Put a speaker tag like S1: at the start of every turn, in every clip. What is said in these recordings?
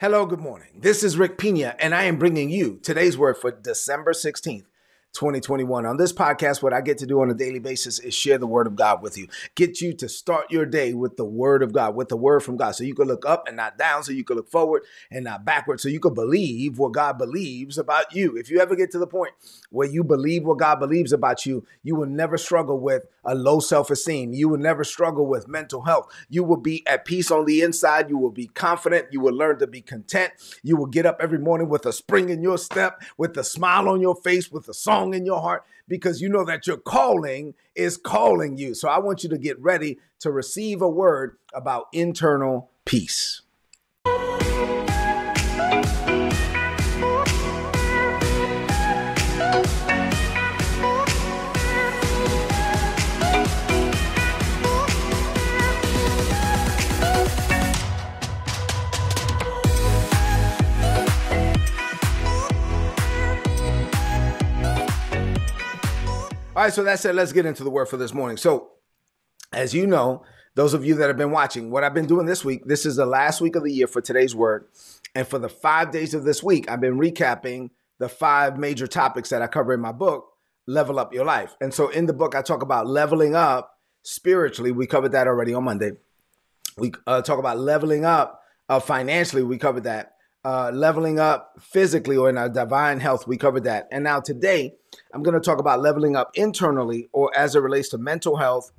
S1: Hello, good morning. This is Rick Pina, and I am bringing you today's word for December 16th, 2021. On this podcast, what I get to do on a daily basis is share the word of God with you, get you to start your day with the word of God, with the word from God. So you can look up and not down, so you can look forward and not backward, so you can believe what God believes about you. If you ever get to the point where you believe what God believes about you, you will never struggle with a low self esteem. You will never struggle with mental health. You will be at peace on the inside. You will be confident. You will learn to be content. You will get up every morning with a spring in your step, with a smile on your face, with a song song in your heart because you know that your calling is calling you. So I want you to get ready to receive a word about internal peace. Right, so that said, let's get into the word for this morning. So, as you know, those of you that have been watching, what I've been doing this week, this is the last week of the year for today's word. And for the five days of this week, I've been recapping the five major topics that I cover in my book, Level Up Your Life. And so in the book, I talk about leveling up spiritually. We covered that already on Monday. We uh, talk about leveling up uh, financially. We covered that uh, leveling up physically or in our divine health. We covered that. And now today, I'm going to talk about leveling up internally or as it relates to mental health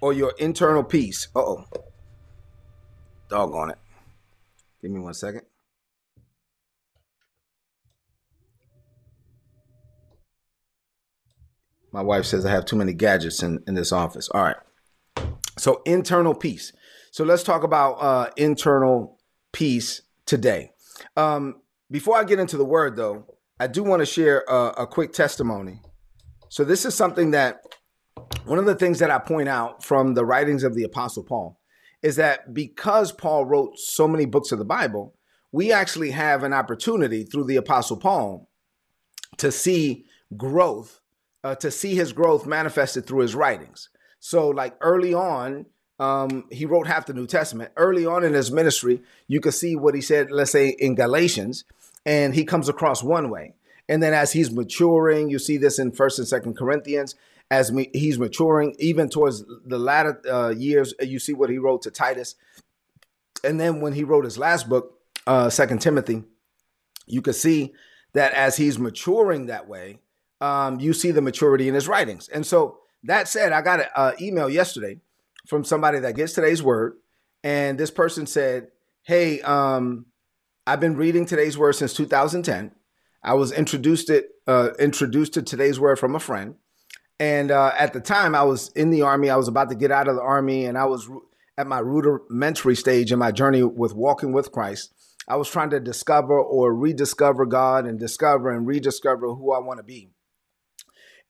S1: or your internal peace. Uh oh. Doggone it. Give me one second. My wife says I have too many gadgets in, in this office. All right. So, internal peace. So, let's talk about uh, internal peace today. Um, before I get into the word, though, I do want to share a, a quick testimony. So, this is something that one of the things that I point out from the writings of the Apostle Paul is that because Paul wrote so many books of the Bible, we actually have an opportunity through the Apostle Paul to see growth, uh, to see his growth manifested through his writings. So, like early on, um, he wrote half the New Testament. Early on in his ministry, you can see what he said, let's say in Galatians, and he comes across one way. And then as he's maturing, you see this in First and Second Corinthians. As me, he's maturing, even towards the latter uh, years, you see what he wrote to Titus. And then when he wrote his last book, uh, Second Timothy, you can see that as he's maturing that way, um, you see the maturity in his writings. And so that said, I got an email yesterday from somebody that gets today's word, and this person said, "Hey, um, I've been reading today's word since 2010. I was introduced it uh, introduced to today's word from a friend, and uh, at the time I was in the army. I was about to get out of the army, and I was at my rudimentary stage in my journey with walking with Christ. I was trying to discover or rediscover God and discover and rediscover who I want to be.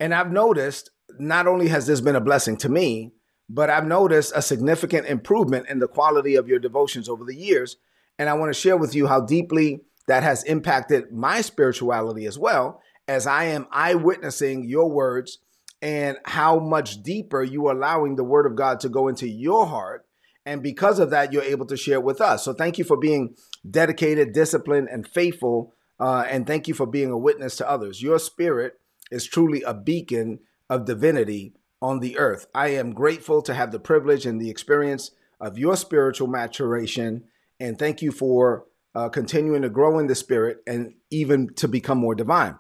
S1: And I've noticed not only has this been a blessing to me, but I've noticed a significant improvement in the quality of your devotions over the years. And I want to share with you how deeply that has impacted my spirituality as well, as I am eyewitnessing your words and how much deeper you are allowing the word of God to go into your heart. And because of that, you're able to share with us. So thank you for being dedicated, disciplined, and faithful. Uh, and thank you for being a witness to others. Your spirit is truly a beacon of divinity on the earth. I am grateful to have the privilege and the experience of your spiritual maturation. And thank you for uh, continuing to grow in the spirit and even to become more divine.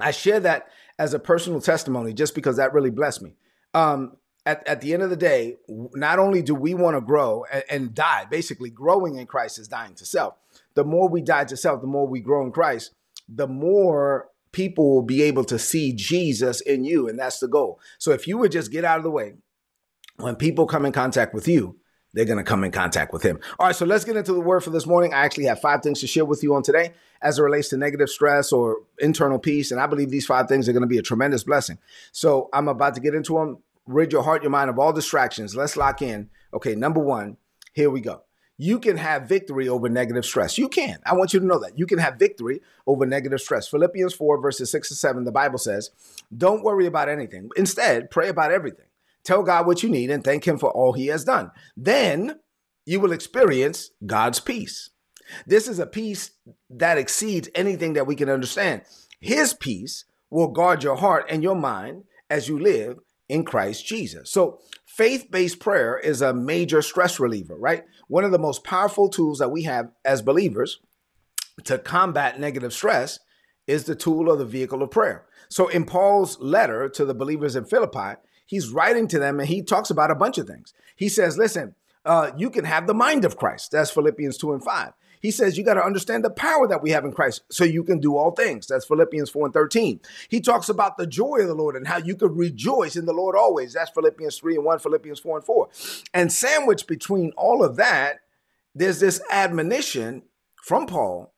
S1: I share that as a personal testimony just because that really blessed me. Um, at, at the end of the day, not only do we want to grow and, and die, basically, growing in Christ is dying to self. The more we die to self, the more we grow in Christ, the more people will be able to see Jesus in you. And that's the goal. So if you would just get out of the way, when people come in contact with you, they're going to come in contact with him. All right, so let's get into the word for this morning. I actually have five things to share with you on today as it relates to negative stress or internal peace. And I believe these five things are going to be a tremendous blessing. So I'm about to get into them. Rid your heart, your mind of all distractions. Let's lock in. Okay, number one, here we go you can have victory over negative stress. You can. I want you to know that. You can have victory over negative stress. Philippians 4, verses 6 to 7, the Bible says, Don't worry about anything. Instead, pray about everything. Tell God what you need and thank Him for all He has done. Then you will experience God's peace. This is a peace that exceeds anything that we can understand. His peace will guard your heart and your mind as you live in Christ Jesus. So, faith based prayer is a major stress reliever, right? One of the most powerful tools that we have as believers to combat negative stress is the tool or the vehicle of prayer. So, in Paul's letter to the believers in Philippi, he's writing to them and he talks about a bunch of things. He says, Listen, uh, you can have the mind of Christ. That's Philippians 2 and 5. He says you got to understand the power that we have in Christ so you can do all things. That's Philippians 4 and 13. He talks about the joy of the Lord and how you could rejoice in the Lord always. That's Philippians 3 and 1, Philippians 4 and 4. And sandwiched between all of that, there's this admonition from Paul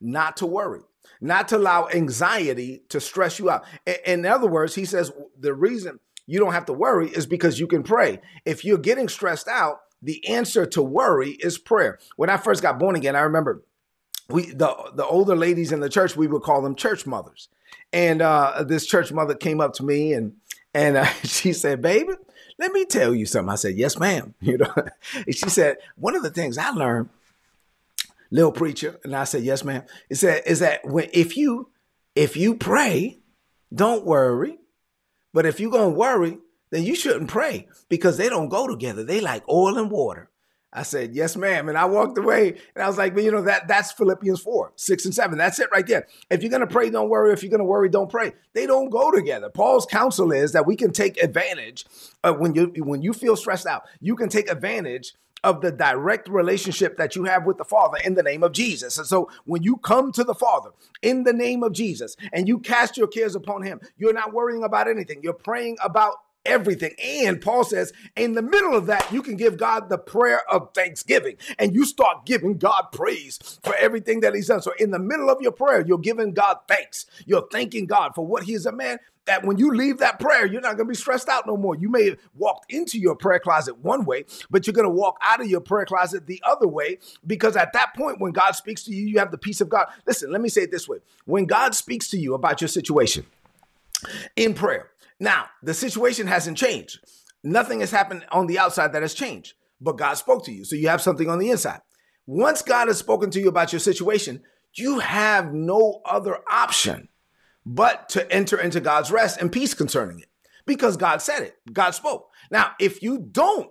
S1: not to worry, not to allow anxiety to stress you out. In other words, he says the reason you don't have to worry is because you can pray. If you're getting stressed out, the answer to worry is prayer. When I first got born again, I remember we the the older ladies in the church we would call them church mothers, and uh, this church mother came up to me and and uh, she said, "Baby, let me tell you something." I said, "Yes, ma'am." You know, and she said one of the things I learned, little preacher, and I said, "Yes, ma'am." It said is that when if you if you pray, don't worry, but if you're gonna worry, then you shouldn't pray because they don't go together. They like oil and water. I said, yes, ma'am. And I walked away and I was like, but you know, that that's Philippians 4, 6 and 7. That's it right there. If you're going to pray, don't worry. If you're going to worry, don't pray. They don't go together. Paul's counsel is that we can take advantage of when you when you feel stressed out, you can take advantage of the direct relationship that you have with the Father in the name of Jesus. And so when you come to the Father in the name of Jesus and you cast your cares upon him, you're not worrying about anything. You're praying about everything. And Paul says, in the middle of that, you can give God the prayer of thanksgiving and you start giving God praise for everything that He's done. So, in the middle of your prayer, you're giving God thanks. You're thanking God for what He is a man. That when you leave that prayer, you're not going to be stressed out no more. You may have walked into your prayer closet one way, but you're going to walk out of your prayer closet the other way because at that point, when God speaks to you, you have the peace of God. Listen, let me say it this way when God speaks to you about your situation in prayer, now, the situation hasn't changed. Nothing has happened on the outside that has changed, but God spoke to you. So you have something on the inside. Once God has spoken to you about your situation, you have no other option but to enter into God's rest and peace concerning it because God said it. God spoke. Now, if you don't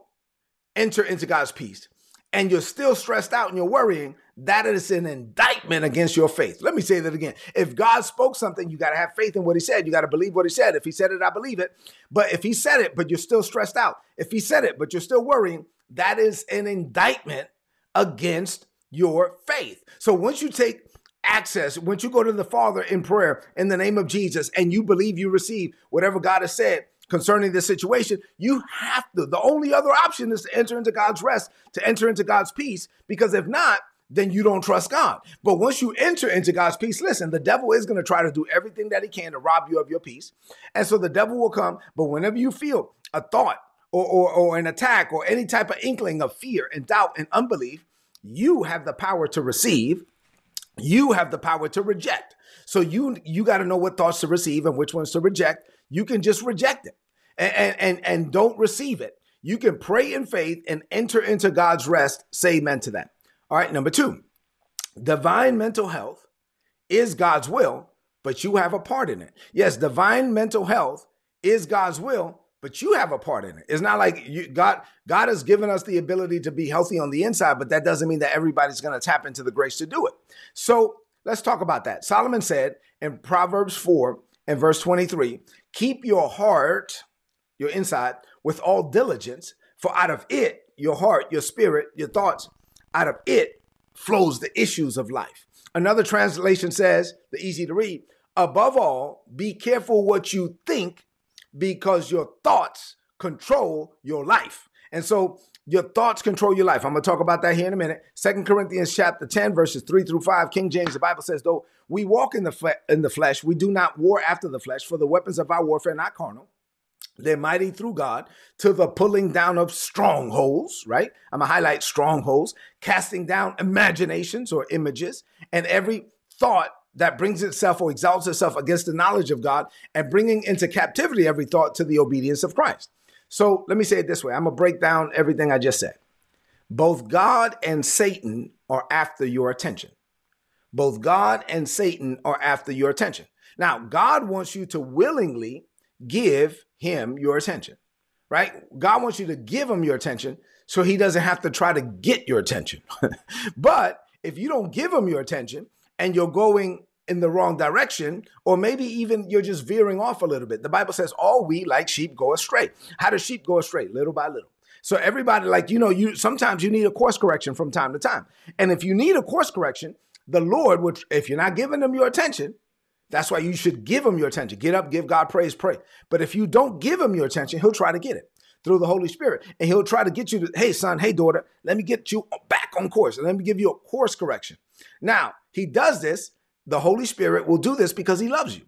S1: enter into God's peace and you're still stressed out and you're worrying, that is an indictment against your faith. Let me say that again. If God spoke something, you got to have faith in what he said. You got to believe what he said. If he said it, I believe it. But if he said it, but you're still stressed out, if he said it, but you're still worrying, that is an indictment against your faith. So once you take access, once you go to the Father in prayer in the name of Jesus and you believe you receive whatever God has said, concerning this situation, you have to. The only other option is to enter into God's rest, to enter into God's peace, because if not, then you don't trust God. But once you enter into God's peace, listen, the devil is going to try to do everything that he can to rob you of your peace. And so the devil will come. But whenever you feel a thought or, or, or an attack or any type of inkling of fear and doubt and unbelief, you have the power to receive. You have the power to reject. So you you got to know what thoughts to receive and which ones to reject. You can just reject it and, and, and, don't receive it. You can pray in faith and enter into God's rest. Say amen to that. All right, number two, divine mental health is God's will, but you have a part in it. Yes, divine mental health is God's will, but you have a part in it. It's not like you, God God has given us the ability to be healthy on the inside, but that doesn't mean that everybody's going to tap into the grace to do it. So let's talk about that. Solomon said in Proverbs 4 and verse 23, keep your heart, your inside, with all diligence, for out of it, your heart, your spirit, your thoughts, out of it flows the issues of life. Another translation says, the easy to read, above all, be careful what you think because your thoughts control your life. And so your thoughts control your life. I'm going to talk about that here in a minute. Second Corinthians chapter 10 verses 3 through 5. King James the Bible says though we walk in the fle- in the flesh, we do not war after the flesh, for the weapons of our warfare are not carnal, they're mighty through God to the pulling down of strongholds, right? I'm gonna highlight strongholds, casting down imaginations or images, and every thought that brings itself or exalts itself against the knowledge of God, and bringing into captivity every thought to the obedience of Christ. So let me say it this way I'm gonna break down everything I just said. Both God and Satan are after your attention. Both God and Satan are after your attention. Now, God wants you to willingly give him your attention, right? God wants you to give him your attention so he doesn't have to try to get your attention. but if you don't give him your attention and you're going in the wrong direction, or maybe even you're just veering off a little bit. The Bible says, all we like sheep go astray. How do sheep go astray? Little by little. So everybody, like, you know, you sometimes you need a course correction from time to time. And if you need a course correction, the Lord would, if you're not giving them your attention, that's why you should give him your attention. Get up, give God praise, pray. But if you don't give him your attention, he'll try to get it through the Holy Spirit. And he'll try to get you to, hey, son, hey, daughter, let me get you back on course. And let me give you a course correction. Now, he does this the Holy Spirit will do this because he loves you.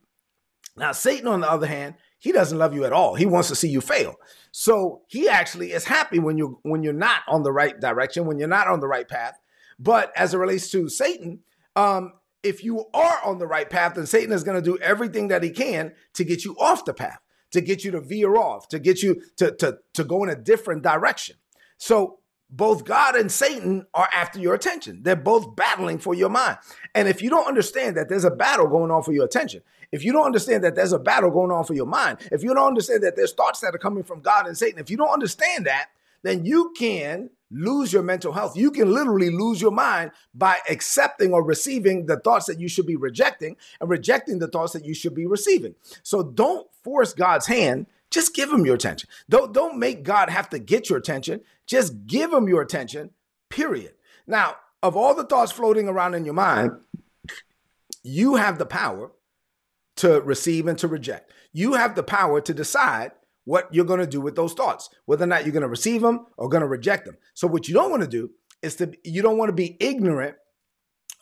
S1: Now, Satan, on the other hand, he doesn't love you at all. He wants to see you fail. So he actually is happy when you're when you're not on the right direction, when you're not on the right path. But as it relates to Satan, um, if you are on the right path, then Satan is going to do everything that he can to get you off the path, to get you to veer off, to get you to to to go in a different direction. So both God and Satan are after your attention. They're both battling for your mind. And if you don't understand that there's a battle going on for your attention, if you don't understand that there's a battle going on for your mind, if you don't understand that there's thoughts that are coming from God and Satan, if you don't understand that, then you can lose your mental health. You can literally lose your mind by accepting or receiving the thoughts that you should be rejecting and rejecting the thoughts that you should be receiving. So don't force God's hand just give him your attention. Don't, don't make God have to get your attention. Just give him your attention, period. Now, of all the thoughts floating around in your mind, you have the power to receive and to reject. You have the power to decide what you're going to do with those thoughts, whether or not you're going to receive them or going to reject them. So, what you don't want to do is to you don't want to be ignorant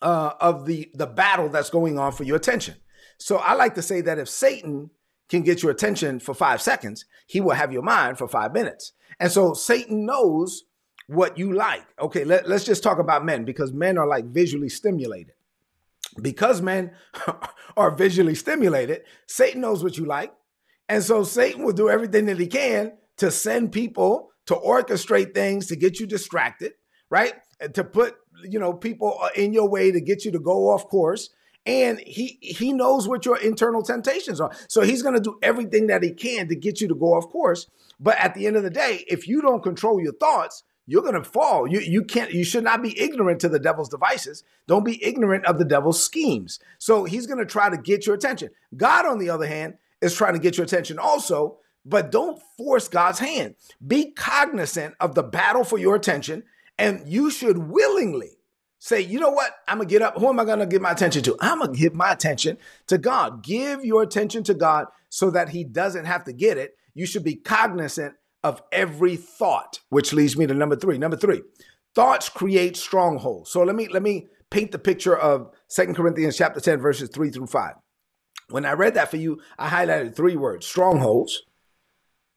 S1: uh, of the the battle that's going on for your attention. So, I like to say that if Satan can get your attention for five seconds, he will have your mind for five minutes. And so Satan knows what you like. Okay, let, us just talk about men because men are like visually stimulated. Because men are visually stimulated, Satan knows what you like. And so Satan will do everything that he can to send people to orchestrate things to get you distracted, right? And To put, you know, people in your way to get you to go off course and he he knows what your internal temptations are. So he's going to do everything that he can to get you to go off course. But at the end of the day, if you don't control your thoughts, you're going to fall. You you can't you should not be ignorant to the devil's devices. Don't be ignorant of the devil's schemes. So he's going to try to get your attention. God on the other hand is trying to get your attention also, but don't force God's hand. Be cognizant of the battle for your attention and you should willingly Say, you know what? I'm going to get up. Who am I going to give my attention to? I'm going to give my attention to God. Give your attention to God so that He doesn't have to get it. You should be cognizant of every thought, which leads me to number three. Number three, thoughts create strongholds. So let me let me paint the picture of Second Corinthians chapter 10, verses 3 through 5. When I read that for you, I highlighted three words strongholds,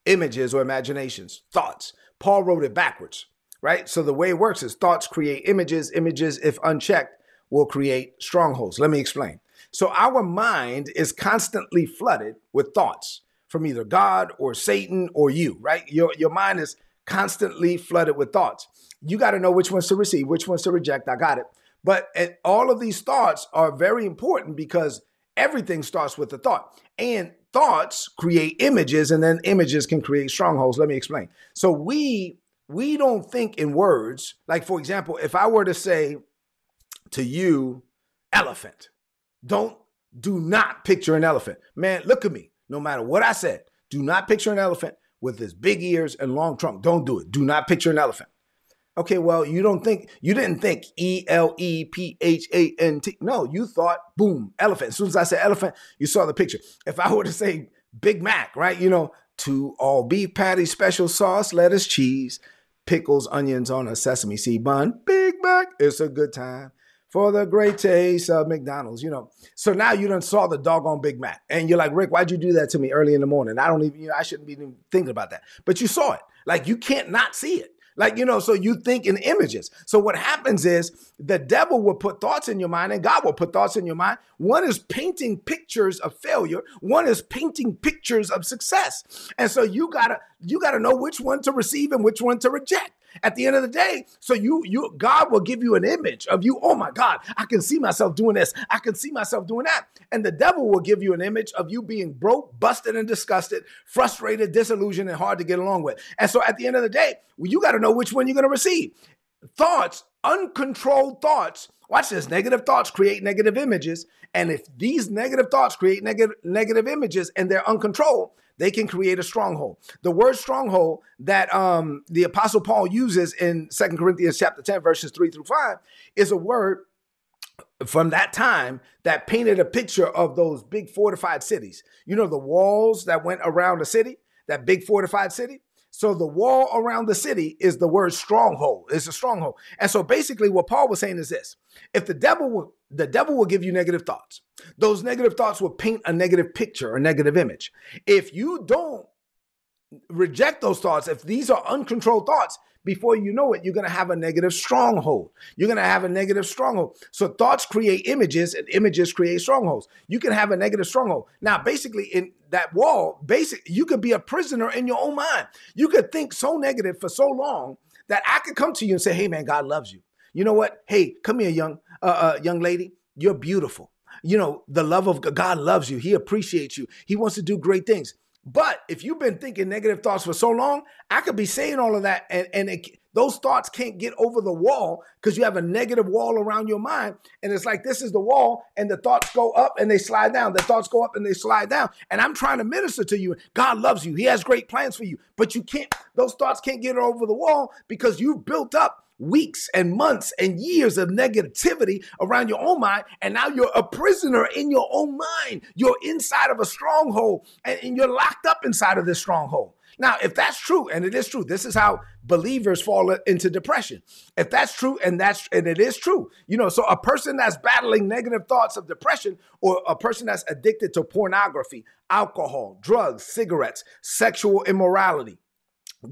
S1: images or imaginations, thoughts. Paul wrote it backwards right? So the way it works is thoughts create images. Images, if unchecked, will create strongholds. Let me explain. So our mind is constantly flooded with thoughts from either God or Satan or you, right? Your, your mind is constantly flooded with thoughts. You got to know which ones to receive, which ones to reject. I got it. But all of these thoughts are very important because everything starts with a thought. And thoughts create images, and then images can create strongholds. Let me explain. So we we don't think in words. Like, for example, if I were to say to you, elephant, don't, do not picture an elephant. Man, look at me. No matter what I said, do not picture an elephant with his big ears and long trunk. Don't do it. Do not picture an elephant. Okay, well, you don't think, you didn't think E L E P H A N T. No, you thought, boom, elephant. As soon as I said elephant, you saw the picture. If I were to say Big Mac, right? You know, two all beef patty, special sauce, lettuce, cheese, pickles, onions on a sesame seed bun. Big Mac, it's a good time for the great taste of McDonald's, you know. So now you done saw the doggone Big Mac. And you're like, Rick, why'd you do that to me early in the morning? I don't even, you know, I shouldn't be thinking about that. But you saw it. Like you can't not see it. Like, you know, so you think in images. So what happens is the devil will put thoughts in your mind and God will put thoughts in your mind. One is painting pictures of failure, one is painting pictures of success. And so you gotta you gotta know which one to receive and which one to reject. At the end of the day. So you you God will give you an image of you. Oh my God, I can see myself doing this. I can see myself doing that. And the devil will give you an image of you being broke, busted, and disgusted, frustrated, disillusioned, and hard to get along with. And so at the end of the day, well, you got to know which one you're going to receive. Thoughts, uncontrolled thoughts. Watch this. Negative thoughts create negative images. And if these negative thoughts create negative negative images and they're uncontrolled, they can create a stronghold. The word stronghold that um, the apostle Paul uses in Second Corinthians chapter 10, verses 3 through 5, is a word from that time that painted a picture of those big fortified cities. You know, the walls that went around the city, that big fortified city. So the wall around the city is the word stronghold. It's a stronghold. And so basically what Paul was saying is this. If the devil will the devil will give you negative thoughts. Those negative thoughts will paint a negative picture, a negative image. If you don't reject those thoughts, if these are uncontrolled thoughts, before you know it, you're going to have a negative stronghold. You're going to have a negative stronghold. So thoughts create images and images create strongholds. You can have a negative stronghold. Now, basically, in that wall, basic, you could be a prisoner in your own mind. You could think so negative for so long that I could come to you and say, "Hey, man, God loves you." You know what? Hey, come here, young uh, uh, young lady. You're beautiful. You know the love of God loves you. He appreciates you. He wants to do great things. But if you've been thinking negative thoughts for so long, I could be saying all of that, and, and it, those thoughts can't get over the wall because you have a negative wall around your mind. And it's like this is the wall, and the thoughts go up and they slide down. The thoughts go up and they slide down. And I'm trying to minister to you. God loves you, He has great plans for you, but you can't, those thoughts can't get over the wall because you've built up weeks and months and years of negativity around your own mind. And now you're a prisoner in your own mind. You're inside of a stronghold and, and you're locked up inside of this stronghold. Now, if that's true, and it is true, this is how believers fall into depression. If that's true, and that's and it is true, you know, so a person that's battling negative thoughts of depression, or a person that's addicted to pornography, alcohol, drugs, cigarettes, sexual immorality,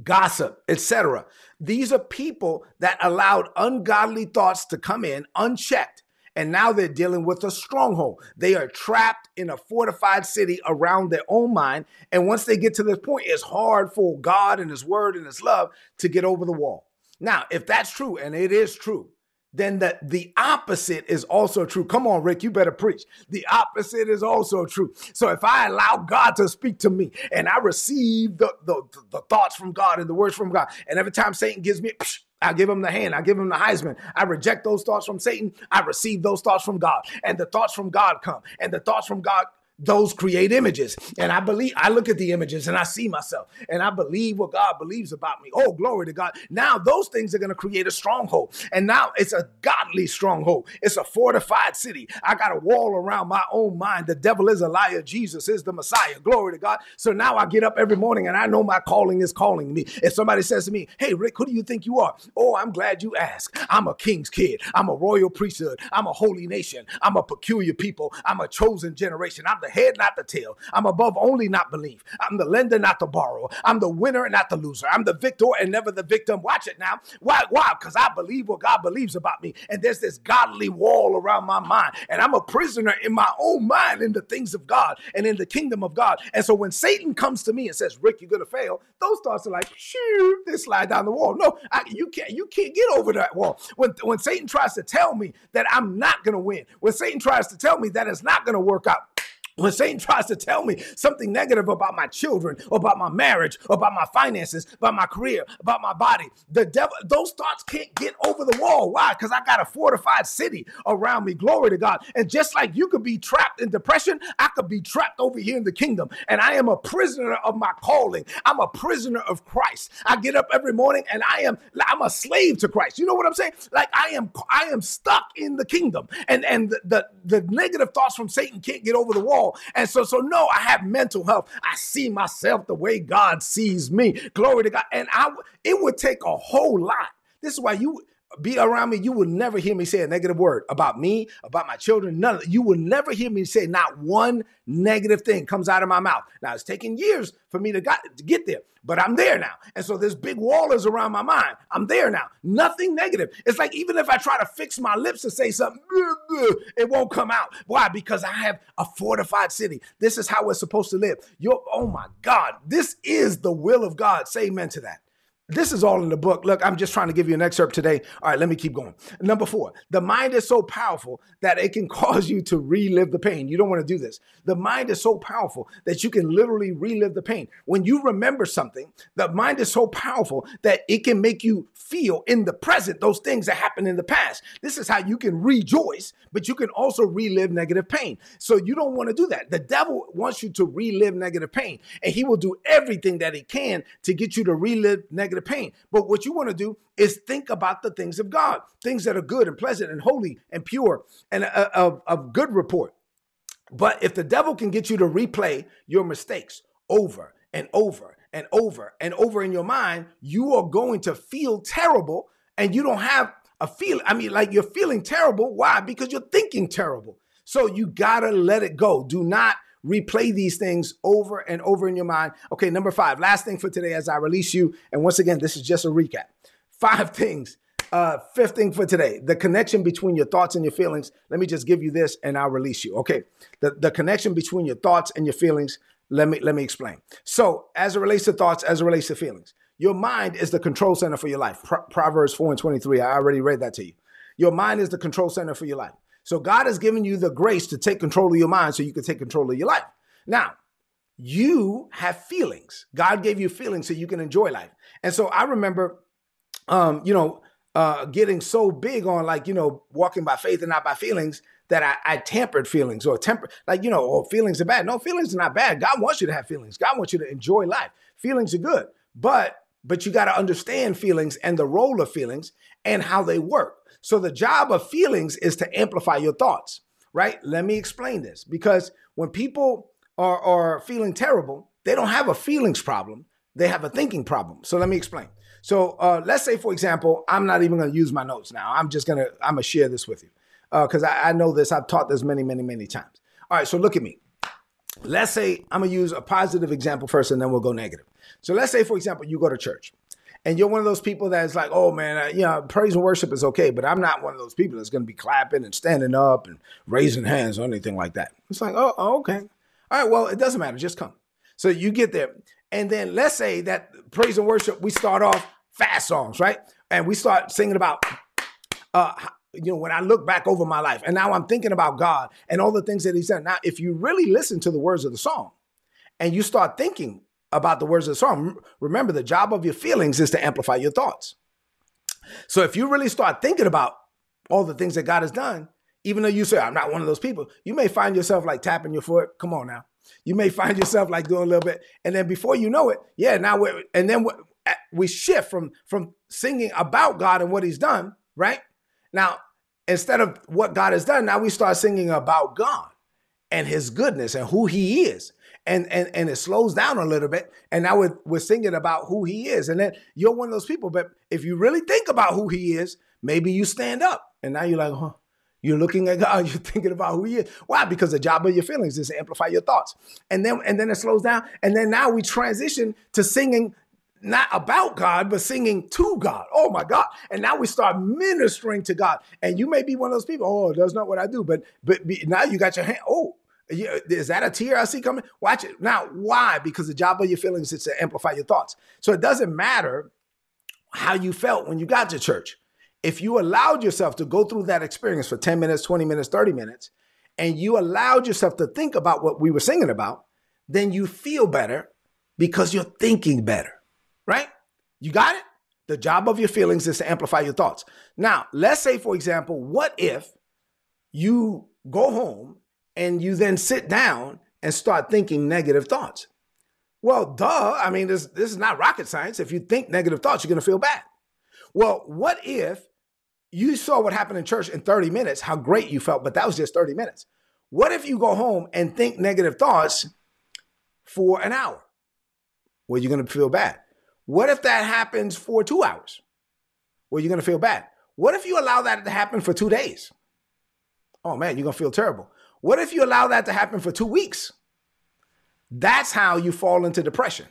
S1: gossip, etc. These are people that allowed ungodly thoughts to come in unchecked. And now they're dealing with a stronghold. They are trapped in a fortified city around their own mind. And once they get to this point, it's hard for God and His Word and His love to get over the wall. Now, if that's true, and it is true, then that the opposite is also true. Come on, Rick, you better preach. The opposite is also true. So if I allow God to speak to me and I receive the, the, the thoughts from God and the words from God, and every time Satan gives me, I give him the hand. I give him the Heisman. I reject those thoughts from Satan. I receive those thoughts from God. And the thoughts from God come. And the thoughts from God those create images. And I believe, I look at the images and I see myself and I believe what God believes about me. Oh, glory to God. Now those things are going to create a stronghold. And now it's a godly stronghold. It's a fortified city. I got a wall around my own mind. The devil is a liar. Jesus is the Messiah. Glory to God. So now I get up every morning and I know my calling is calling me. If somebody says to me, Hey, Rick, who do you think you are? Oh, I'm glad you asked. I'm a king's kid. I'm a royal priesthood. I'm a holy nation. I'm a peculiar people. I'm a chosen generation. I'm the head, not the tail. I'm above only, not believe. I'm the lender, not the borrower. I'm the winner, not the loser. I'm the victor and never the victim. Watch it now. Why? Why? Because I believe what God believes about me. And there's this godly wall around my mind. And I'm a prisoner in my own mind in the things of God and in the kingdom of God. And so when Satan comes to me and says, Rick, you're going to fail, those thoughts are like, shoot, they slide down the wall. No, I, you can't, you can't get over that wall. When, when Satan tries to tell me that I'm not going to win, when Satan tries to tell me that it's not going to work out, when Satan tries to tell me something negative about my children, about my marriage, about my finances, about my career, about my body, the devil, those thoughts can't get over the wall. Why? Because I got a fortified city around me. Glory to God. And just like you could be trapped in depression, I could be trapped over here in the kingdom. And I am a prisoner of my calling. I'm a prisoner of Christ. I get up every morning and I am I'm a slave to Christ. You know what I'm saying? Like I am I am stuck in the kingdom. And and the, the, the negative thoughts from Satan can't get over the wall And so, so no, I have mental health. I see myself the way God sees me. Glory to God. And I, it would take a whole lot. This is why you be around me, you will never hear me say a negative word about me, about my children. None. Of, you will never hear me say not one negative thing comes out of my mouth. Now it's taken years for me to, got, to get there, but I'm there now. And so this big wall is around my mind. I'm there now. Nothing negative. It's like even if I try to fix my lips to say something, it won't come out. Why? Because I have a fortified city. This is how we're supposed to live. You're, oh my God, this is the will of God. Say amen to that. This is all in the book. Look, I'm just trying to give you an excerpt today. All right, let me keep going. Number four, the mind is so powerful that it can cause you to relive the pain. You don't want to do this. The mind is so powerful that you can literally relive the pain. When you remember something, the mind is so powerful that it can make you feel in the present those things that happened in the past. This is how you can rejoice, but you can also relive negative pain. So you don't want to do that. The devil wants you to relive negative pain, and he will do everything that he can to get you to relive negative pain. But what you want to do is think about the things of God, things that are good and pleasant and holy and pure and uh, of good report. But if the devil can get you to replay your mistakes over and over and over and over in your mind, you are going to feel terrible and you don't have a feel. I mean, like you're feeling terrible. Why? Because you're thinking terrible. So you gotta let it go. Do not replay these things over and over in your mind. Okay, number five, last thing for today as I release you. And once again, this is just a recap. Five things. Uh, fifth thing for today, the connection between your thoughts and your feelings. Let me just give you this and I'll release you. Okay. The, the connection between your thoughts and your feelings. Let me let me explain. So, as it relates to thoughts, as it relates to feelings, your mind is the control center for your life. Pro- Proverbs 4 and 23. I already read that to you. Your mind is the control center for your life. So God has given you the grace to take control of your mind so you can take control of your life. Now, you have feelings. God gave you feelings so you can enjoy life. And so I remember, um, you know, uh, getting so big on like, you know, walking by faith and not by feelings that I, I tampered feelings or temper, like, you know, oh, feelings are bad. No, feelings are not bad. God wants you to have feelings. God wants you to enjoy life. Feelings are good, but but you got to understand feelings and the role of feelings and how they work. So the job of feelings is to amplify your thoughts, right? Let me explain this because when people are, are feeling terrible, they don't have a feelings problem, they have a thinking problem. So let me explain. So uh, let's say, for example, I'm not even going to use my notes now. I'm just gonna I'm gonna share this with you because uh, I, I know this. I've taught this many, many, many times. All right, so look at me. Let's say I'm gonna use a positive example first, and then we'll go negative. So let's say, for example, you go to church and you're one of those people that's like, oh man, uh, you know, praise and worship is okay, but I'm not one of those people that's going to be clapping and standing up and raising hands or anything like that. It's like, oh, oh, okay. All right, well, it doesn't matter. Just come. So you get there. And then let's say that praise and worship, we start off fast songs, right? And we start singing about, uh, you know, when I look back over my life and now I'm thinking about God and all the things that He's done. Now, if you really listen to the words of the song and you start thinking about the words of the song. Remember, the job of your feelings is to amplify your thoughts. So if you really start thinking about all the things that God has done, even though you say, I'm not one of those people, you may find yourself like tapping your foot. Come on now. You may find yourself like doing a little bit. And then before you know it, yeah, now we're, and then we shift from, from singing about God and what he's done, right? Now, instead of what God has done, now we start singing about God and his goodness and who he is and and and it slows down a little bit and now we're, we're singing about who he is and then you're one of those people but if you really think about who he is maybe you stand up and now you're like huh you're looking at God, you're thinking about who he is. Why? Because the job of your feelings is to amplify your thoughts. And then and then it slows down. And then now we transition to singing not about God, but singing to God. Oh my God. And now we start ministering to God. And you may be one of those people, oh, that's not what I do. But but now you got your hand, oh, is that a tear I see coming? Watch it. Now, why? Because the job of your feelings is to amplify your thoughts. So it doesn't matter how you felt when you got to church. If you allowed yourself to go through that experience for 10 minutes, 20 minutes, 30 minutes, and you allowed yourself to think about what we were singing about, then you feel better because you're thinking better, right? You got it? The job of your feelings is to amplify your thoughts. Now, let's say, for example, what if you go home and you then sit down and start thinking negative thoughts. Well, duh. I mean, this, this is not rocket science. If you think negative thoughts, you're going to feel bad. Well, what if you saw what happened in church in 30 minutes, how great you felt, but that was just 30 minutes? What if you go home and think negative thoughts for an hour? Well, you're going to feel bad. What if that happens for two hours? Well, you're going to feel bad. What if you allow that to happen for two days? Oh man, you're going to feel terrible. What if you allow that to happen for two weeks? That's how you fall into depression.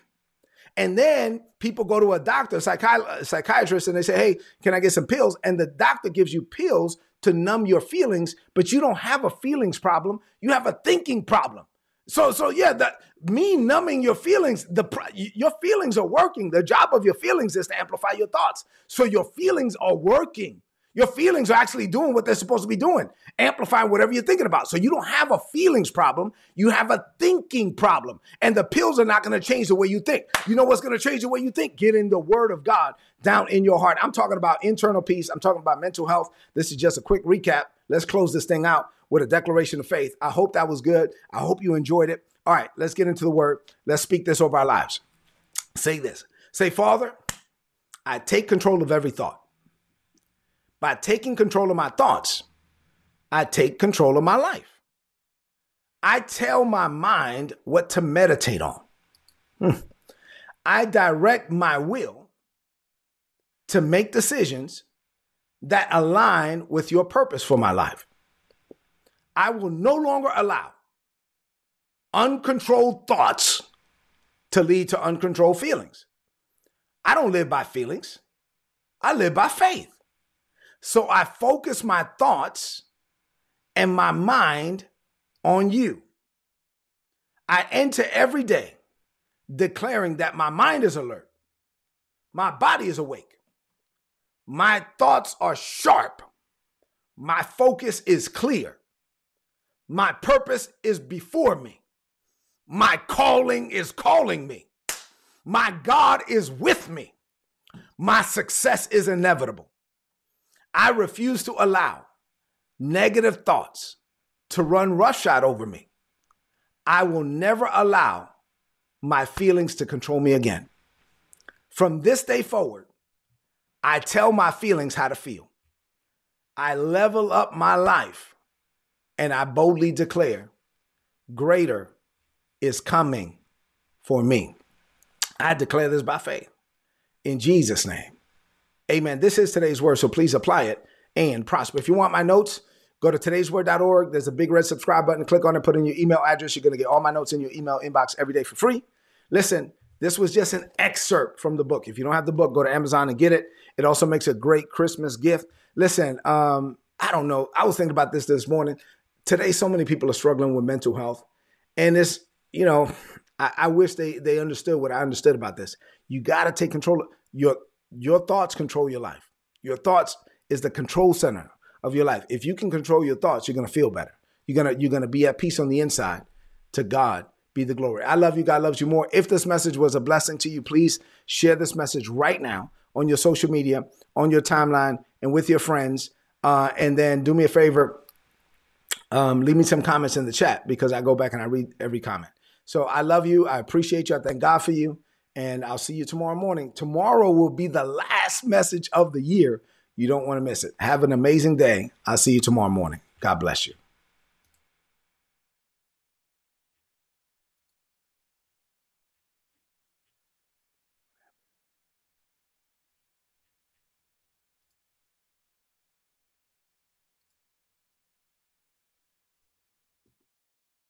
S1: And then people go to a doctor, a psychi- psychiatrist, and they say, Hey, can I get some pills? And the doctor gives you pills to numb your feelings, but you don't have a feelings problem. You have a thinking problem. So, so yeah, that me numbing your feelings, the your feelings are working. The job of your feelings is to amplify your thoughts. So your feelings are working. Your feelings are actually doing what they're supposed to be doing, amplifying whatever you're thinking about. So you don't have a feelings problem, you have a thinking problem. And the pills are not going to change the way you think. You know what's going to change the way you think? Getting the word of God down in your heart. I'm talking about internal peace, I'm talking about mental health. This is just a quick recap. Let's close this thing out with a declaration of faith. I hope that was good. I hope you enjoyed it. All right, let's get into the word. Let's speak this over our lives. Say this. Say, Father, I take control of every thought. By taking control of my thoughts, I take control of my life. I tell my mind what to meditate on. Hmm. I direct my will to make decisions that align with your purpose for my life. I will no longer allow uncontrolled thoughts to lead to uncontrolled feelings. I don't live by feelings, I live by faith. So I focus my thoughts and my mind on you. I enter every day declaring that my mind is alert, my body is awake, my thoughts are sharp, my focus is clear, my purpose is before me, my calling is calling me, my God is with me, my success is inevitable. I refuse to allow negative thoughts to run roughshod over me. I will never allow my feelings to control me again. From this day forward, I tell my feelings how to feel. I level up my life and I boldly declare, greater is coming for me. I declare this by faith in Jesus' name. Amen. This is today's word, so please apply it and prosper. If you want my notes, go to today'sword.org. There's a big red subscribe button. Click on it, put in your email address. You're going to get all my notes in your email inbox every day for free. Listen, this was just an excerpt from the book. If you don't have the book, go to Amazon and get it. It also makes a great Christmas gift. Listen, um, I don't know. I was thinking about this this morning. Today, so many people are struggling with mental health. And it's, you know, I, I wish they they understood what I understood about this. You got to take control of your your thoughts control your life. Your thoughts is the control center of your life. If you can control your thoughts, you're gonna feel better. You're gonna you're gonna be at peace on the inside. To God be the glory. I love you. God loves you more. If this message was a blessing to you, please share this message right now on your social media, on your timeline, and with your friends. Uh, and then do me a favor, um, leave me some comments in the chat because I go back and I read every comment. So I love you. I appreciate you. I thank God for you. And I'll see you tomorrow morning. Tomorrow will be the last message of the year. You don't want to miss it. Have an amazing day. I'll see you tomorrow morning. God bless you.